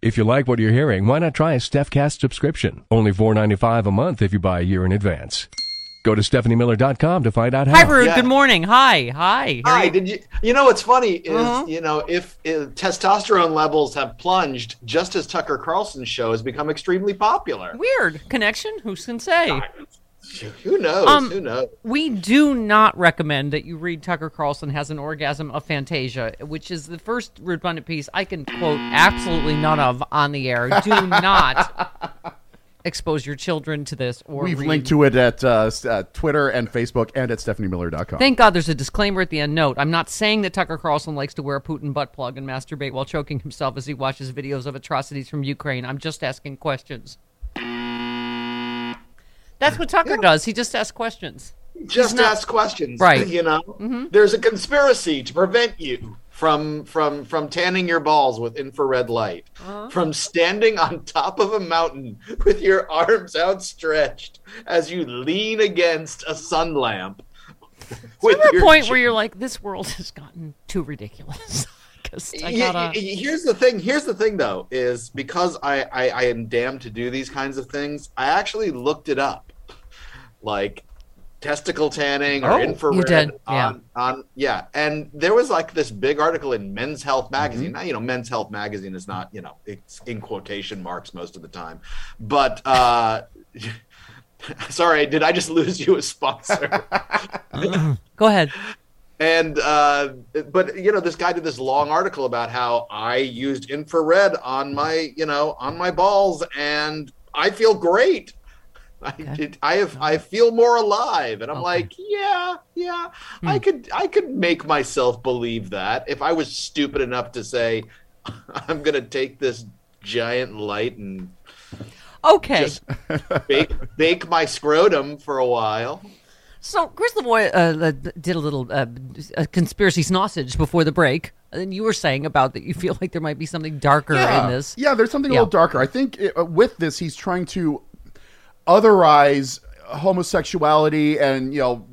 If you like what you're hearing, why not try a StephCast subscription? Only $4.95 a month if you buy a year in advance. Go to stephaniemiller.com to find out how. Hi, Rude. Yeah. Good morning. Hi. Hi. How Hi, you? did you? You know what's funny is Mhm. you know if, if testosterone levels have plunged just as Tucker Carlson's show has become extremely popular. Weird connection. Who can say? Who knows? Um, Who knows? We do not recommend that you read Tucker Carlson has an orgasm of Fantasia, which is the first redundant piece I can quote absolutely none of on the air. Do not expose your children to this or We've read. linked to it at uh, uh, Twitter and Facebook and at stephaniemiller.com. Thank God there's a disclaimer at the end note. I'm not saying that Tucker Carlson likes to wear a Putin butt plug and masturbate while choking himself as he watches videos of atrocities from Ukraine. I'm just asking questions. That's what Tucker does. He just asks questions. Just not- ask questions, Right. You know, mm-hmm. there's a conspiracy to prevent you from from from tanning your balls with infrared light, uh-huh. from standing on top of a mountain with your arms outstretched as you lean against a sun lamp. There a point where you're like, this world has gotten too ridiculous? Because I Y- gotta. here's the thing here's the thing though is because I, I i am damned to do these kinds of things i actually looked it up like testicle tanning or Oh, infrared did, yeah. on, on yeah. And there was like this big article in men's health magazine. Now you know men's health magazine is not you know it's in quotation marks most of the time. But uh sorry did i just lose you a sponsor? Go ahead. and uh, but you know this guy did this long article about how i used infrared on my you know on my balls and i feel great I, did, I have I feel more alive and I'm Okay. like yeah yeah I could I could make myself believe that if I was stupid enough to say I'm gonna take this giant light and Okay. just bake bake my scrotum for a while So Chris Lavoie uh, uh, did a little uh, a conspiracy sausage before the break, and you were saying about that you feel like there might be something darker yeah. in this. Yeah, there's something Yeah. a little darker. I think uh, with this, he's trying to otherize homosexuality and you know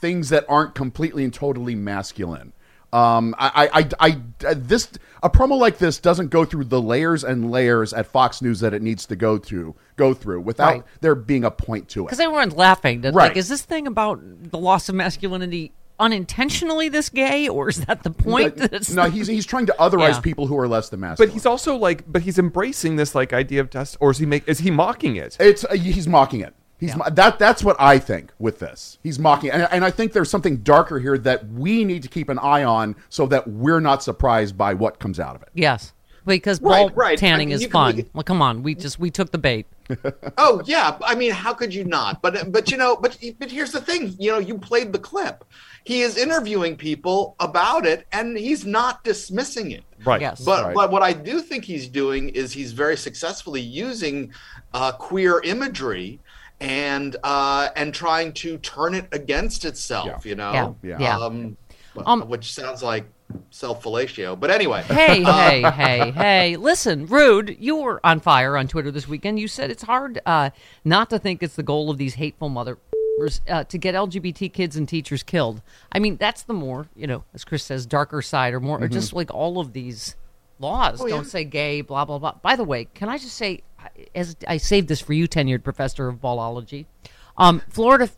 things that aren't completely and totally masculine. Um, I, I, I, this a promo like this doesn't go through the layers and layers at Fox News that it needs to go to go through without Right. there being a point to it. Because everyone's laughing. That, Right. Like, is this thing about the loss of masculinity unintentionally this gay, or is that the point? that it's no, he's he's trying to otherize Yeah. people who are less than masculine. But he's also like, but he's embracing this like idea of test, or is he make? Is he mocking it? It's uh, he's mocking it. He's mo- that that's what I think with this. He's mocking, and, and I think there's something darker here that we need to keep an eye on so that we're not surprised by what comes out of it. yes, because Right, ball right. tanning I mean, is you can fun. look well, come on, we just we took the bait. Oh yeah, I mean, how could you not? But but you know, but but here's the thing. You know, you played the clip. He is interviewing people about it, and he's not dismissing it. Right. Yes. But Right. but what I do think he's doing is he's very successfully using uh, queer imagery and uh, and trying to turn it against itself. You know. Yeah. Yeah. Yeah. Um, well, Um, which sounds like self fellatio. But anyway. Hey, hey, hey, hey! Listen, rude. You were on fire on Twitter this weekend. You said it's hard uh, not to think it's the goal of these hateful mother uh, to get LGBT kids and teachers killed. I mean, that's the more you know, as Chris says, darker side, or more, or just like all of these laws Oh, don't say gay, blah blah blah. By the way, can I just say, as I saved this for you, tenured professor of ballology, um, Florida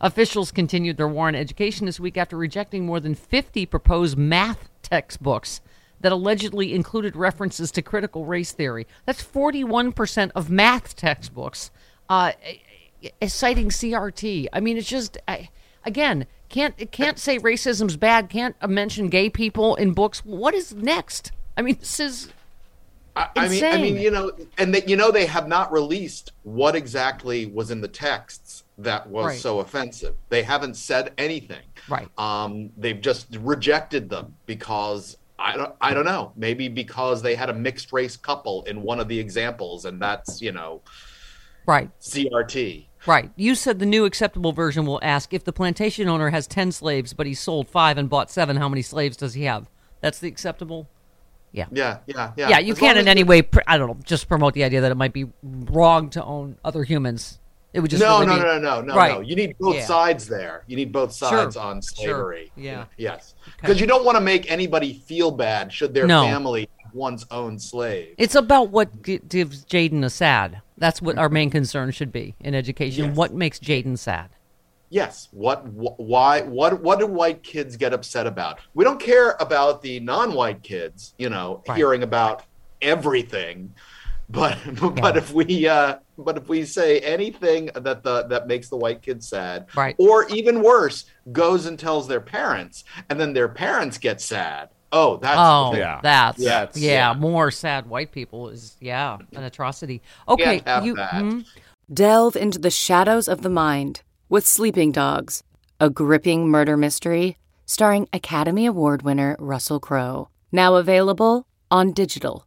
Officials continued their war on education this week after rejecting more than 50 proposed math textbooks that allegedly included references to critical race theory. That's 41% of math textbooks uh, eh, citing CRT. I mean, it's just, I, again, can't can't say racism's bad. Can't mention gay people in books. What is next? I mean, this is I, I mean, I mean, you know, and that you know they have not released what exactly was in the texts that was Right. so offensive. They haven't said anything. Right. Um, they've just rejected them because I don't, I don't know. Maybe because they had a mixed race couple in one of the examples, and that's you know right. CRT. Right. You said the new acceptable version will ask if the plantation owner has 10 slaves, but he sold five and bought seven, how many slaves does he have? That's the acceptable? Yeah. Yeah, yeah, yeah. Yeah, you As can't in any way, pr- I don't know, just promote the idea that it might be wrong to own other humans. It would just no, really no, be- no, no, no, Right. no. You need both Yeah. sides there. You need both Sure. sides on Sure. slavery. Yeah. Yes. Because you don't want to make anybody feel bad should their No. family one's own slave. It's about what gives Jaden a sad. That's what our main concern should be in education. Yes. What makes Jaden sad? Yes. What? Wh- why? What? What do white kids get upset about? We don't care about the non-white kids. You know, Right. hearing about everything. But but if we uh, but if we say anything that the that makes the white kid sad, Right. or even worse, goes and tells their parents, and then their parents get sad. Oh, that's Oh, Yeah. that's Yeah, yeah, yeah. more sad white people is yeah, an atrocity. Okay, Can't have you that. hmm? Delve into the shadows of the mind with Sleeping Dogs, a gripping murder mystery starring Academy Award winner Russell Crowe. Now available on digital.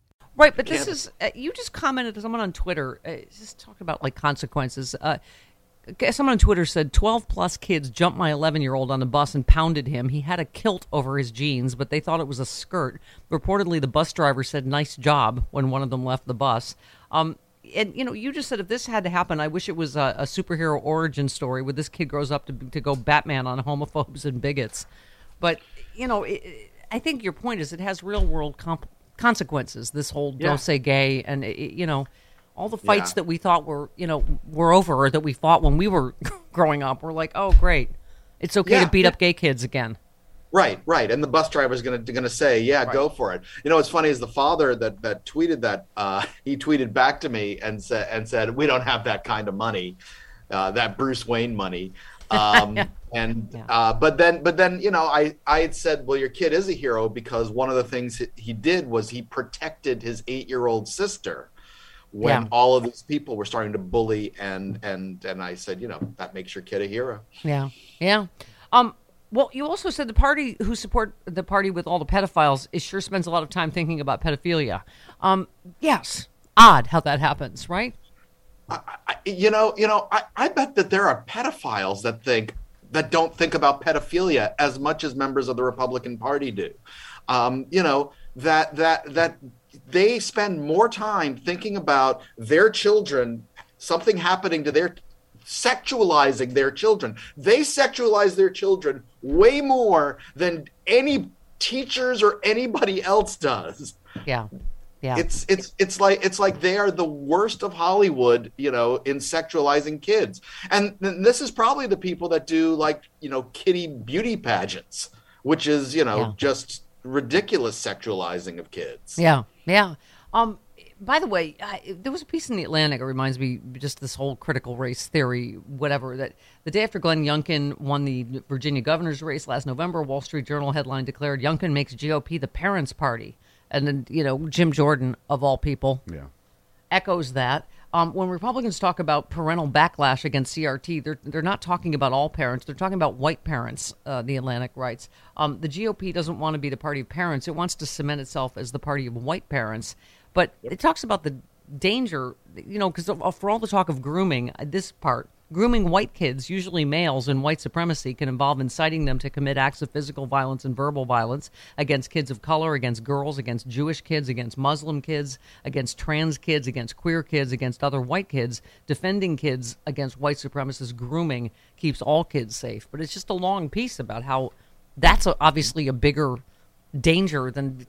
Right, but this is uh, you just commented to someone on Twitter. Uh, just talking about like consequences. Uh, someone on Twitter said twelve plus kids jumped my eleven year old on the bus and pounded him. He had a kilt over his jeans, but they thought it was a skirt. Reportedly, the bus driver said "nice job" when one of them left the bus. Um, and you know, you just said if this had to happen, I wish it was a, a superhero origin story where this kid grows up to to go Batman on homophobes and bigots. But you know, it- I think your point is it has real world comp- consequences. This whole Yeah. "don't say gay" and it- you know, all the fights Yeah. that we thought were you know were over or that we fought when we were growing up. We're like, oh great, it's okay Yeah, to beat up gay kids again. Right, right, and the bus driver's gonna gonna say, "Yeah, go for it." You know, what's funny is the father that that tweeted that uh, he tweeted back to me and said and said, "We don't have that kind of money, uh, that Bruce Wayne money." Um, and Yeah. uh, but then but then you know I I had said, "Well, your kid is a hero because one of the things he- did was he protected his eight year old sister." When Yeah. all of these people were starting to bully and and and I said, you know, that makes your kid a hero. Yeah, yeah. Um. Well, you also said the party who support the party with all the pedophiles is sure spends a lot of time thinking about pedophilia. Um. Yes. Odd how that happens, right? I, you know, you know, I, I bet that there are pedophiles that think that don't think about pedophilia as much as members of the Republican Party do. Um, you know that that that they spend more time thinking about their children, something happening to their sexualizing their children. They sexualize their children way more than any teachers or anybody else does Yeah. Yeah. it's it's it's like it's like they are the worst of Hollywood, you know, in sexualizing kids. And this is probably the people that do like you know kitty beauty pageants, which is you know Yeah. just ridiculous sexualizing of kids. Yeah, yeah. Um, by the way, I, there was a piece in the Atlantic. It reminds me just this whole critical race theory, whatever. That the day after Glenn Youngkin won the Virginia governor's race last November, Wall Street Journal headline declared Youngkin makes GOP the parents' party, and then you know Jim Jordan of all people Yeah. echoes that. Um, when Republicans talk about parental backlash against CRT, they're they're not talking about all parents. They're talking about white parents. Uh, the Atlantic writes. Um, the GOP doesn't want to be the party of parents. It wants to cement itself as the party of white parents. But it talks about the danger, you know, because for all the talk of grooming, uh, this part Grooming white kids, usually males in white supremacy, can involve inciting them to commit acts of physical violence and verbal violence against kids of color, against girls, against Jewish kids, against Muslim kids, against trans kids, against queer kids, against other white kids. Defending kids against white supremacist grooming keeps all kids safe. But it's just a long piece about how that's obviously a bigger danger than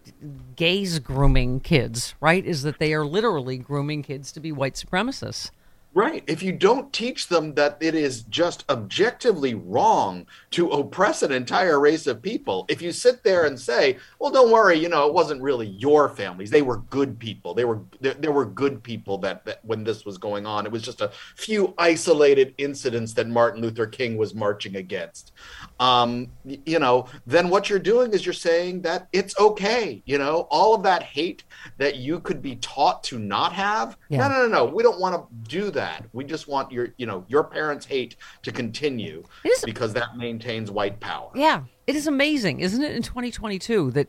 gays grooming kids, right? Is that they are literally grooming kids to be white supremacists. Right. If you don't teach them that it is just objectively wrong to oppress an entire race of people, if you sit there and say, "Well, don't worry, you know, it wasn't really your families. They were good people. They were there, there were good people that, that when this was going on. It was just a few isolated incidents that Martin Luther King was marching against." Um, you know, then what you're doing is you're saying that it's okay. You know, all of that hate that you could be taught to not have. Yeah. No, no, no, no. We don't want to do that. We just want your, you know, your parents' hate to continue is- because that maintains white power. Yeah, it is amazing, isn't it, in 2022 that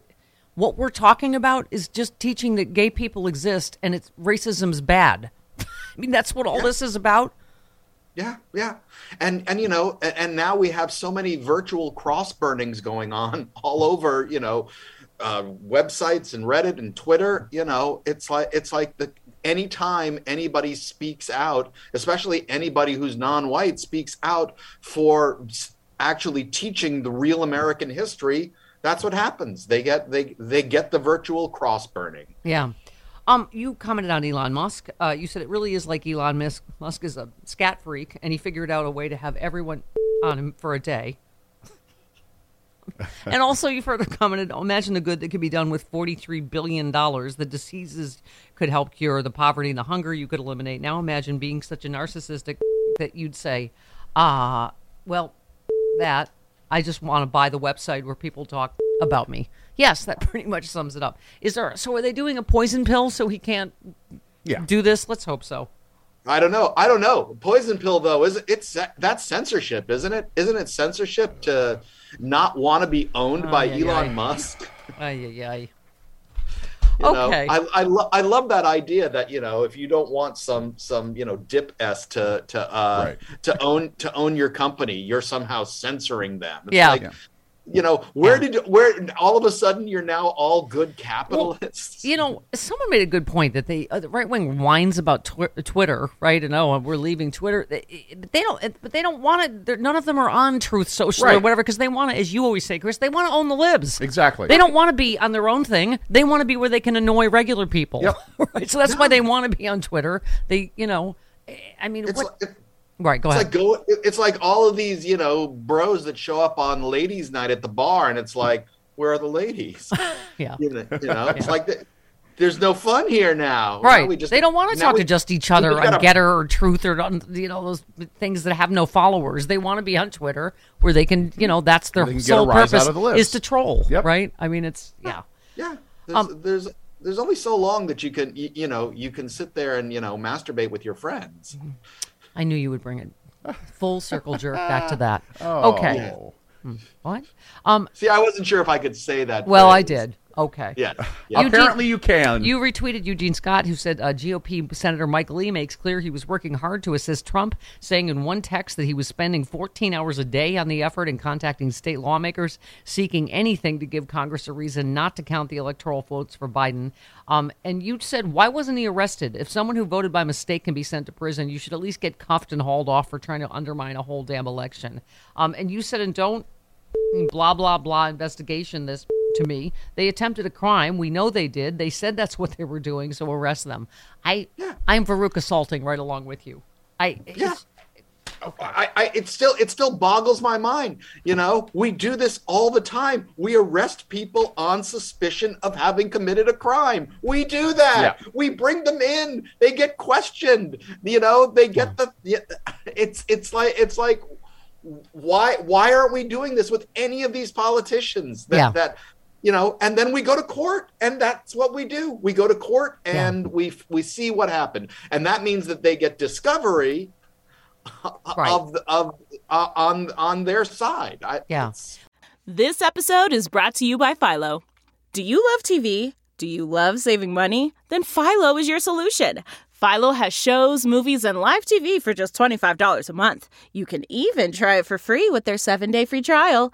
what we're talking about is just teaching that gay people exist and it's racism's bad. I mean, that's what all this is about. Yeah, yeah, and and you know, and, and now we have so many virtual cross burnings going on all over, you know, uh, websites and Reddit and Twitter. You know, it's like it's like the anytime anybody speaks out, especially anybody who's non-white speaks out for actually teaching the real American history. That's what happens. They get they they get the virtual cross burning. Yeah. Um, you commented on Elon Musk. Uh, you said it really is like Elon Musk. Musk is a scat freak, and he figured out a way to have everyone on him for a day. And also, you further commented, imagine the good that could be done with $43 billion. The diseases could help cure, the poverty and the hunger you could eliminate. Now imagine being such a narcissistic that you'd say, ah, well, that, I just want to buy the website where people talk about me. Yes, that pretty much sums it up. Is there, so are they doing a poison pill so he can't Yeah. do this? Let's hope so. I don't know. I don't know. Poison pill though is it's that's censorship, isn't it? Isn't it censorship to not want to be owned by Ay, ay, Elon ay. Musk? Ay, ay, ay. You know, Okay. I I, lo- I love that idea that you know if you don't want some some you know dip s to to uh Right. to own to own your company, you're somehow censoring them. It's Yeah. like, Yeah. You know where did where all of a sudden you're now all good capitalists? You know, someone made a good point that they uh, the right wing whines about twi- Twitter, right? And oh, we're leaving Twitter. They, they don't, but they don't want to. None of them are on Truth Social or whatever because they want to, as you always say, Chris, they want to own the libs. Exactly. They don't want to be on their own thing. They want to be where they can annoy regular people. Yep. right? So that's why they want to be on Twitter. They, you know, I mean, it's what? like, right? Go It's ahead. like go. It's like all of these, you know, bros that show up on ladies' night at the bar, and it's like, where are the ladies? yeah. You know, you know? it's like the, there's no fun here now. Now Right. we just- they don't want to now talk we- to just each other we on gotta- Gettr or Truth or you know those things that have no followers. They want to be on Twitter where they can, you know, that's their They sole purpose the is to troll. Yep. Right. I mean, it's yeah. Yeah, there's, Um, there's there's only so long that you can you, you know you can sit there and you know masturbate with your friends. I knew you would bring it full circle jerk back to that. Oh. Okay. What? Um. See, I wasn't sure if I could say that. Well, I did. Okay. Yeah. yeah. You Apparently, you can. You retweeted Eugene Scott, who said uh, GOP Senator Mike Lee makes clear he was working hard to assist Trump, saying in one text that he was spending 14 hours a day on the effort and contacting state lawmakers, seeking anything to give Congress a reason not to count the electoral votes for Biden. Um, and you said, why wasn't he arrested? If someone who voted by mistake can be sent to prison, you should at least get cuffed and hauled off for trying to undermine a whole damn election. Um, and you said, and don't blah blah blah investigation this to me they attempted a crime we know they did they said that's what they were doing so arrest them i i'm Farouk assaulting right along with you i Yeah. I, I it still it still boggles my mind. You know, we do this all the time. We arrest people on suspicion of having committed a crime. We do that. Yeah. We bring them in. They get questioned. You know, they get the. It's it's like it's like why why aren't we doing this with any of these politicians that Yeah. that you know and then we go to court and that's what we do we go to court and we we see what happened and that means that they get discovery Right. of of uh, on on their side I, Yeah. This episode is brought to you by Philo. Do you love TV? Do you love saving money? Then Philo is your solution. Philo has shows, movies, and live TV for just $25 a month. You can even try it for free with their seven day free trial.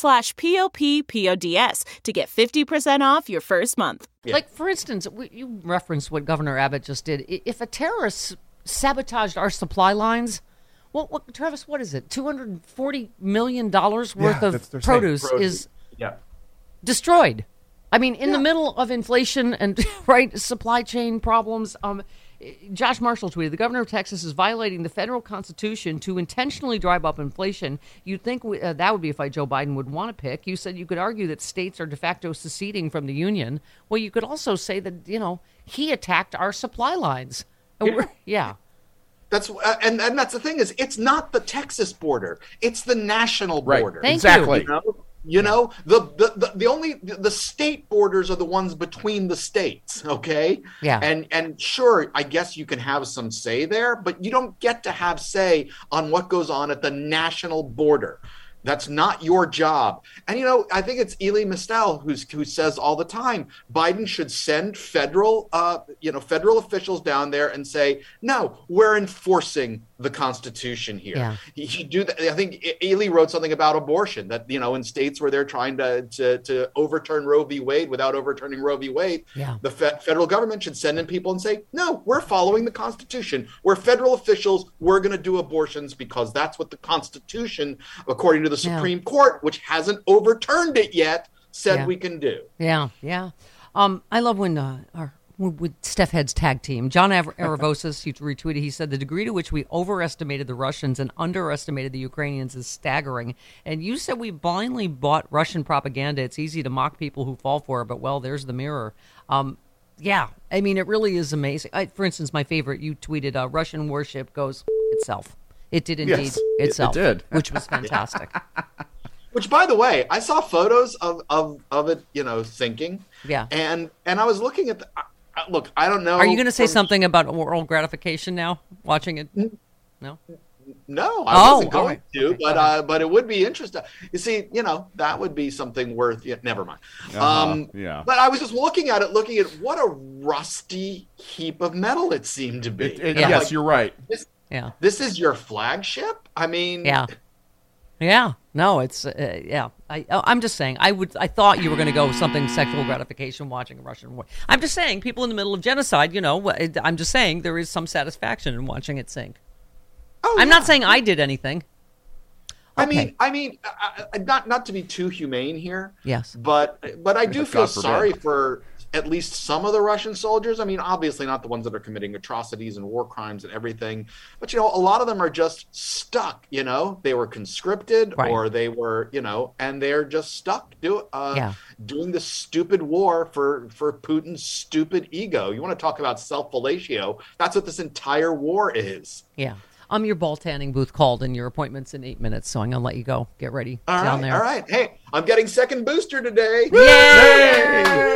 slash p-o-p-p-o-d-s to get 50% off your first month. Like, for instance, you referenced what Governor Abbott just did. If a terrorist sabotaged our supply lines, what, what Travis, what is it? $240 million worth Yeah, of that's- they're saying produce, Produce. is Yeah. destroyed. I mean, in the middle of inflation and right supply chain problems. Um, Josh Marshall tweeted: "The governor of Texas is violating the federal constitution to intentionally drive up inflation. You'd think we, uh, that would be a fight Joe Biden would want to pick. You said you could argue that states are de facto seceding from the union. Well, you could also say that you know he attacked our supply lines. And we're- yeah. That's uh, and and that's the thing is it's not the Texas border, it's the national Right. border. Thank exactly. You know, you know the, the the the only the state borders are the ones between the states. Okay. Yeah. And and sure, I guess you can have some say there, but you don't get to have say on what goes on at the national border. That's not your job. And you know, I think it's Elie Mystal who's who says all the time Biden should send federal uh, you know, federal officials down there and say, "No, we're enforcing the Constitution here." Yeah. He should do that. I think Ely wrote something about abortion that you know, in states where they're trying to to, to overturn Roe v. Wade without overturning Roe v. Wade, Yeah. the fe- federal government should send in people and say, "No, we're following the Constitution. We're federal officials. We're going to do abortions because that's what the Constitution, according to the Yeah. Supreme Court, which hasn't overturned it yet, said Yeah. we can do." Yeah, yeah. Um, I love when uh, our with Steph Head's tag team, John Aravosis, he retweeted. He said the degree to which we overestimated the Russians and underestimated the Ukrainians is staggering. And you said we blindly bought Russian propaganda. It's easy to mock people who fall for it, but well, there's the mirror. Um, yeah, I mean, it really is amazing. I, for instance, my favorite, you tweeted, uh, "Russian warship goes itself." It did indeed Yes, it- it itself, did. which was fantastic. Which, by the way, I saw photos of of, of it, you know, sinking. Yeah. And and I was looking at the. I- I- Look, I don't know. Are you going to say from- something about oral gratification now? Watching it? No. No, I Oh, wasn't going right. to, Okay, but go uh, but it would be interesting. You see, you know, that would be something worth. Yeah, never mind. Uh-huh, Um, yeah. But I was just looking at it, looking at what a rusty heap of metal it seemed to be. It- it- Yes, Like, you're right. This, Yeah. this is your flagship. I mean, Yeah. Yeah. No, it's uh, yeah. I oh, I'm just saying. I would. I thought you were going to go with something sexual gratification watching a Russian war. I'm just saying. People in the middle of genocide. You know. I'm just saying there is some satisfaction in watching it sink. Oh, I'm yeah. not saying I did anything. I mean, I mean, I, I, not not to be too humane here. Yes. But but I do feel sorry for at least some of the Russian soldiers. I mean, obviously not the ones that are committing atrocities and war crimes and everything, but you know, a lot of them are just stuck. You know, they were conscripted Right. or they were, you know, and they're just stuck do, uh, Yeah. doing this stupid war for for Putin's stupid ego. You want to talk about self fellatio? That's what this entire war is. Yeah. I'm um, your ball tanning booth called, and your appointment's in eight minutes, so I'm gonna let you go. Get ready All down right, there. all right. Hey, I'm getting second booster today. Yay!